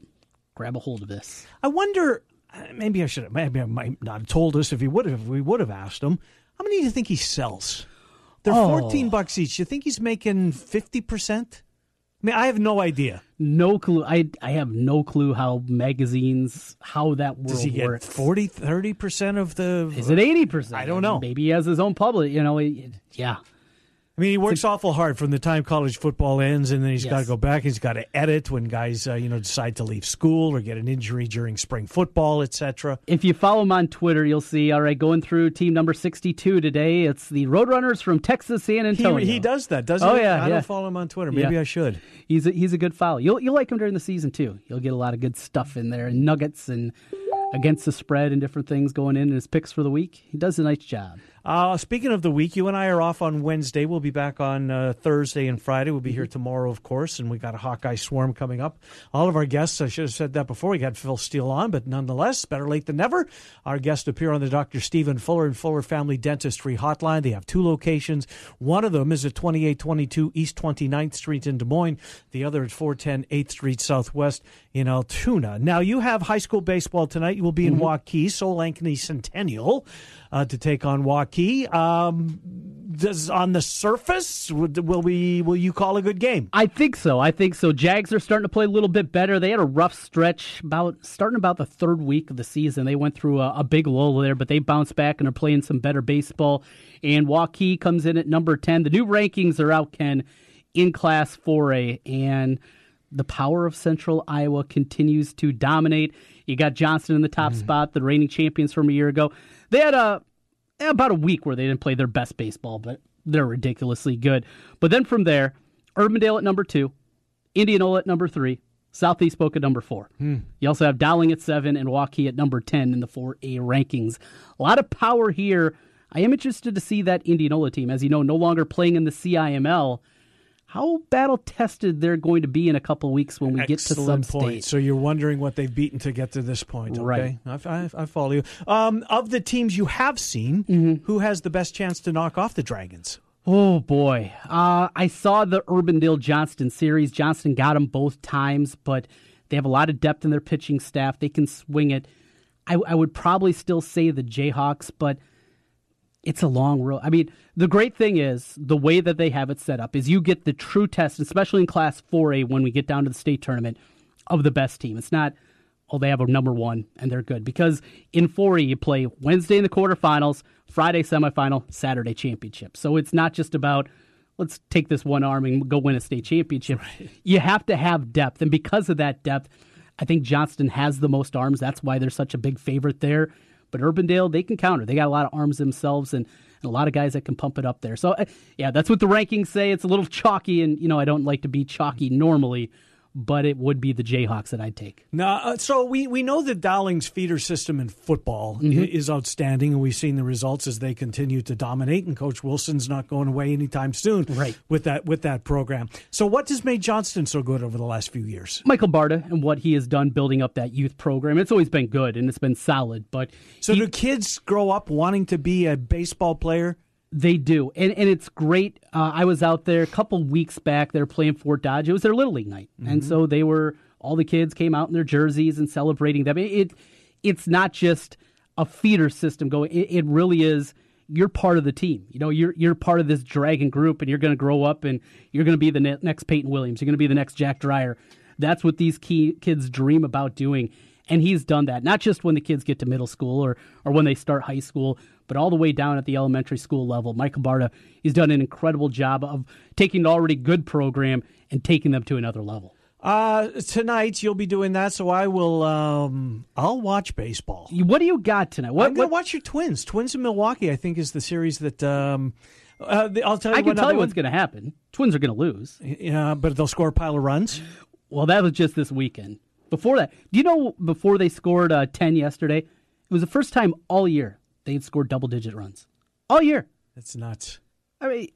grab a hold of this. I wonder. uh, Maybe I should. have Maybe I might not have told us if he would have. If we would have asked him. How many do you think he sells? They're Oh. fourteen bucks each. You think he's making fifty percent? I mean, I have no idea. No clue. I I have no clue how magazines how that world Does he get works. 40, 30 percent of the? Is it eighty percent? I don't know. Maybe he has his own public. You know, it- yeah. I mean, he works awful hard from the time college football ends, and then he's got to go back. He's got to edit when guys, uh, you know, decide to leave school or get an injury during spring football, etc. If you follow him on Twitter, you'll see. All right, going through team number sixty-two today. It's the Roadrunners from Texas, San Antonio. He, he does that, doesn't Oh he? yeah, I yeah. don't follow him on Twitter. Maybe Yeah. I should. He's a, he's a good follow. You'll you'll like him during the season too. You'll get a lot of good stuff in there, and nuggets and against the spread and different things going in and his picks for the week. He does a nice job. Uh, speaking of the week, you and I are off on Wednesday. We'll be back on uh, Thursday and Friday. We'll be here tomorrow, of course, and we got a Hawkeye Swarm coming up. All of our guests, I should have said that before. We got Phil Steele on, but nonetheless, better late than never. Our guests appear on the Dr. Stephen Fuller and Fuller Family Dentistry Hotline. They have two locations. One of them is at 2822 East 29th Street in Des Moines. The other at 410 8th Street Southwest in Altoona. Now, you have high school baseball tonight. You will be in Waukee, Soul Ankeny Centennial, uh, to take on Waukee. Um, does on the surface will we will you call a good game? I think so. I think so. Jags are starting to play a little bit better. They had a rough stretch about starting about the third week of the season. They went through a, a big lull there, but they bounced back and are playing some better baseball. And Waukee comes in at number ten. The new rankings are out, Ken, in Class 4A, and the power of Central Iowa continues to dominate. You got Johnston in the top spot, the reigning champions from a year ago. They had a about a week where they didn't play their best baseball, but they're ridiculously good. But then from there, Urbandale at number two, Indianola at number three, Southeast at number four. Hmm. You also have Dowling at seven and Waukee at number 10 in the 4A rankings. A lot of power here. I am interested to see that Indianola team, as you know, no longer playing in the CIML. How battle tested they're going to be in a couple weeks when we get to Excellent sub point. So you're wondering what they've beaten to get to this point, okay? Right. I, I, I follow you. Um, of the teams you have seen, Mm-hmm. who has the best chance to knock off the Dragons? Oh boy, uh, I saw the Urbandale Johnston series. Johnston got them both times, but they have a lot of depth in their pitching staff. They can swing it. I, I would probably still say the Jayhawks, but it's a long road. I mean, the great thing is the way that they have it set up is you get the true test, especially in Class 4A when we get down to the state tournament, of the best team. It's not, oh, they have a number one and they're good. Because in 4A, you play Wednesday in the quarterfinals, Friday semifinal, Saturday championship. So it's not just about, let's take this one arm and go win a state championship. You have to have depth. And because of that depth, I think Johnston has the most arms. That's why they're such a big favorite there. But Urbandale, they can counter. They got a lot of arms themselves and, and a lot of guys that can pump it up there. So, uh, yeah, that's what the rankings say. It's a little chalky, and, you know, I don't like to be chalky normally, but it would be the Jayhawks that I'd take. Now, uh, so we, we know that Dowling's feeder system in football Mhm. is outstanding, and we've seen the results as they continue to dominate. And Coach Wilson's not going away anytime soon, Right. With that with that program. So, what has made Johnston so good over the last few years? Michael Barta and what he has done building up that youth program. It's always been good and it's been solid, but So, do kids grow up wanting to be a baseball player? They do, and and it's great. Uh, I was out there a couple weeks back. They're playing Fort Dodge. It was their little league night, and Mhm. so they were all the kids came out in their jerseys and celebrating them. It, it it's not just a feeder system going. It, it really is. You're part of the team. You know, you're you're part of this dragon group, and you're going to grow up, and you're going to be the ne- next Peyton Williams. You're going to be the next Jack Dreyer. That's what these key kids dream about doing. And he's done that, not just when the kids get to middle school or, or when they start high school, but all the way down at the elementary school level. Michael Barta, he's done an incredible job of taking an already good program and taking them to another level. Uh, tonight you'll be doing that, so I will. Um, I'll watch baseball. What do you got tonight? What, I'm going to watch your Twins. Twins in Milwaukee, I think, is the series that. Um, uh, the- I'll tell you. I can tell you what's going to happen. Twins are going to lose. Yeah, but they'll score a pile of runs. Well, that was just this weekend. Before that, do you know before they scored uh, 10 yesterday, it was the first time all year they had scored double digit runs. All year. That's nuts. I mean,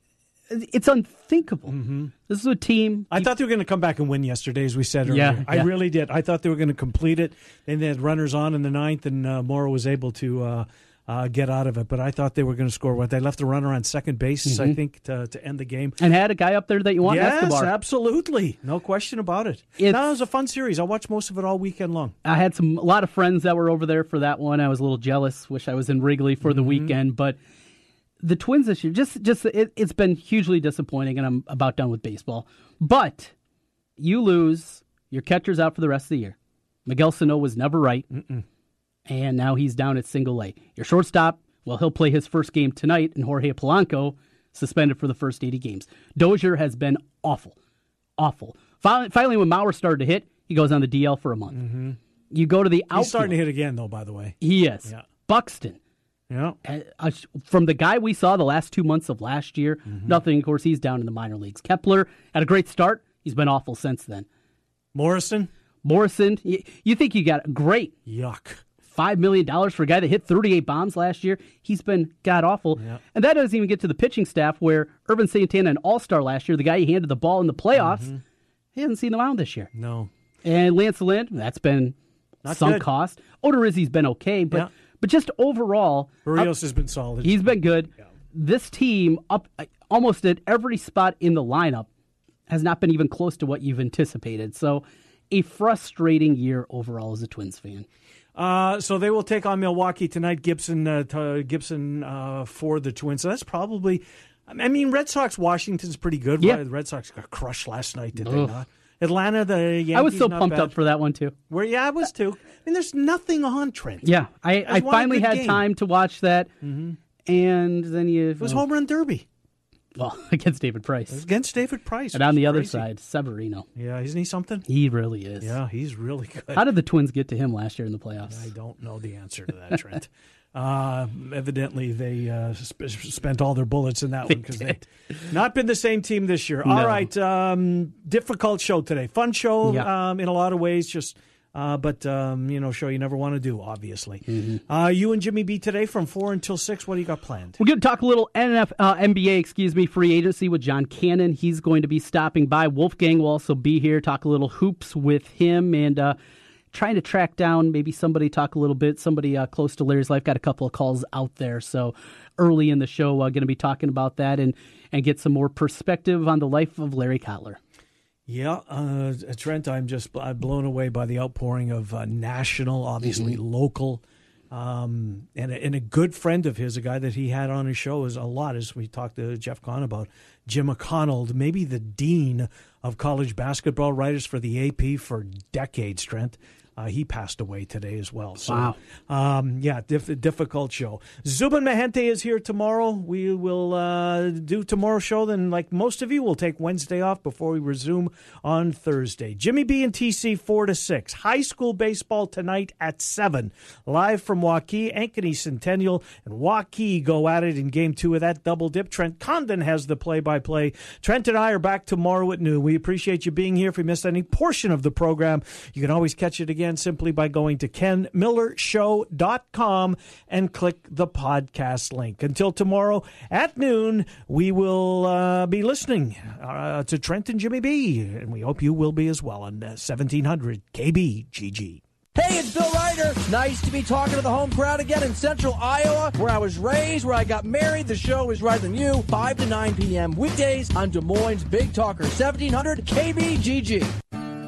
It's unthinkable. This is a team. I thought they were going to come back and win yesterday, as we said earlier. Yeah, I really did. I thought they were going to complete it, and they had runners on in the ninth, and uh, Morrow was able to uh, uh, get out of it. But I thought they were going to score. What they left a runner on second base, I Mhm. think, to, to end the game. And had a guy up there that you want, yes, Escobar. absolutely, no question about it. It's- no, it was a fun series. I watched most of it all weekend long. I had some a lot of friends that were over there for that one. I was a little jealous. Wish I was in Wrigley for the weekend, but the Twins this year just just it, it's been hugely disappointing, and I'm about done with baseball. But you lose your catcher's out for the rest of the year. Miguel Sano was never right, and now he's down at single A. Your shortstop, well, he'll play his first game tonight, and Jorge Polanco suspended for the first 80 games. Dozier has been awful, awful. Finally, when Mauer started to hit, he goes on the DL for a month. Mm-hmm. You go to the outfield. He's starting to hit again, though. By the way, He is. Yeah. Buxton. Yeah. Uh, uh from the guy we saw the last two months of last year, mm-hmm. nothing. Of course, he's down in the minor leagues. Kepler had a great start. He's been awful since then. Morrison. Morrison. You, you think you got great? Yuck. Five million dollars for a guy that hit 38 bombs last year. He's been god awful, and that doesn't even get to the pitching staff. Where Ervin Santana, an All Star last year, the guy he handed the ball in the playoffs, he hasn't seen the mound this year. No. And Lance Lynn, that's been Not sunk good. cost. Odorizzi's been okay, but but just overall, Berrios up- has been solid. He's been good. This team up uh, almost at every spot in the lineup has not been even close to what you've anticipated. So, a frustrating year overall as a Twins fan. Uh, so they will take on Milwaukee tonight. Gibson, uh, t- Gibson uh, for the Twins. So that's probably. I mean, Red Sox. Washington's pretty good. Yeah. The Red Sox got crushed last night, did they not? Atlanta, the Yankees. I was so not pumped bad. up for that one too. Where yeah, I was too. I mean, there's nothing on Trent. Yeah, I, I finally had game. time to watch that, Mhm. and then you It was home run derby well against David Price, against David Price. and on the other side, Severino. Yeah, isn't he something? He really is. Yeah, he's really good. How did the Twins get to him last year in the playoffs? I don't know the answer to that, Trent. uh, evidently, they uh, sp- spent all their bullets in that one because they not been the same team this year. All No. right, um, difficult show today. Fun show Yeah. um, in a lot of ways. Just. Uh, but um, you know, show you never want to do. Obviously, Mm-hmm. uh, you and Jimmy B today from four until six. What do you got planned? We're going to talk a little NF, uh, NBA, excuse me, free agency with John Cannon. He's going to be stopping by. Wolfgang will also be here. Talk a little hoops with him and uh, trying to track down maybe somebody. Talk a little bit. Somebody uh, close to Larry's life. Got a couple of calls out there. So early in the show, uh, going to be talking about that and and get some more perspective on the life of Larry Cotler. Yeah, uh, Trent, I'm just I'm blown away by the outpouring of uh, national, obviously Mm-hmm. local, um, and, a, and a good friend of his, a guy that he had on his show is a lot, as we talked to Jeff Kahn about, Jim O'Connell, maybe the dean of college basketball writers for the AP for decades, Trent. Uh, he passed away today as well. So, Wow. um, yeah, diff- difficult show. Zubin Mehenti is here tomorrow. We will uh, do tomorrow's show. Then, like most of you, we'll take Wednesday off before we resume on Thursday. Jimmy B and TC four to six. High school baseball tonight at seven. Live from Waukee, Ankeny Centennial and Waukee go at it in game two of that double dip. Trent Condon has the play by play. Trent and I are back tomorrow at noon. We appreciate you being here. If you missed any portion of the program, you can always catch it again simply by going to kenmillershow.com and click the podcast link. Until tomorrow at noon, we will uh, be listening uh, to Trent and Jimmy B, and we hope you will be as well on uh, 1700 KBGG. Hey, it's Bill Ryder. Nice to be talking to the home crowd again in central Iowa, where I was raised, where I got married. The show is right than you, 5 to 9 p.m. weekdays on Des Moines Big Talker, 1700 KBGG.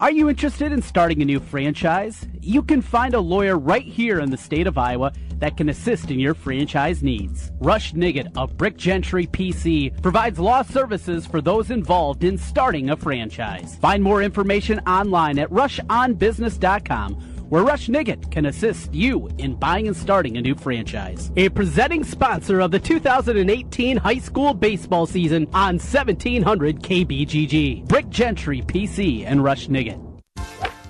Are you interested in starting a new franchise? You can find a lawyer right here in the state of Iowa that can assist in your franchise needs. Rush Nigut of Brick Gentry PC provides law services for those involved in starting a franchise. Find more information online at rushonbusiness.com where Rush Nigut can assist you in buying and starting a new franchise. A presenting sponsor of the 2018 high school baseball season on 1700 KBGG. Brick Gentry PC and Rush Nigut.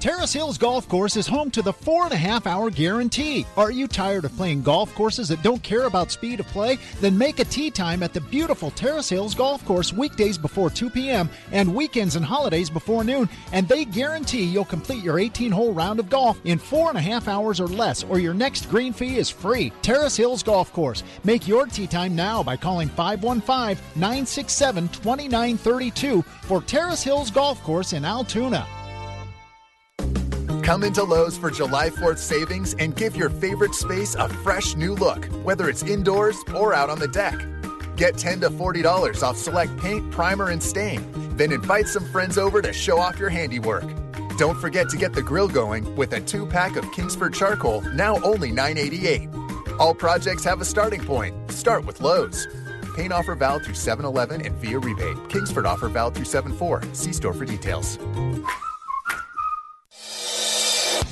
Terrace Hills Golf Course is home to the four and a half hour guarantee. Are you tired of playing golf courses that don't care about speed of play? Then make a tee time at the beautiful Terrace Hills Golf Course weekdays before 2 p.m. and weekends and holidays before noon, and they guarantee you'll complete your 18 hole round of golf in four and a half hours or less, or your next green fee is free. Terrace Hills Golf Course. Make your tee time now by calling 515 967 2932 for Terrace Hills Golf Course in Altoona. Come into Lowe's for July 4th savings and give your favorite space a fresh new look, whether it's indoors or out on the deck. Get 10 to $40 off select paint, primer, and stain. Then invite some friends over to show off your handiwork. Don't forget to get the grill going with a two pack of Kingsford charcoal, now only $9.88. All projects have a starting point. Start with Lowe's. Paint offer valid through 7 Eleven and via rebate. Kingsford offer valid through 7 4. See store for details.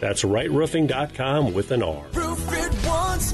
That's rightroofing.com with an R. Roof it once,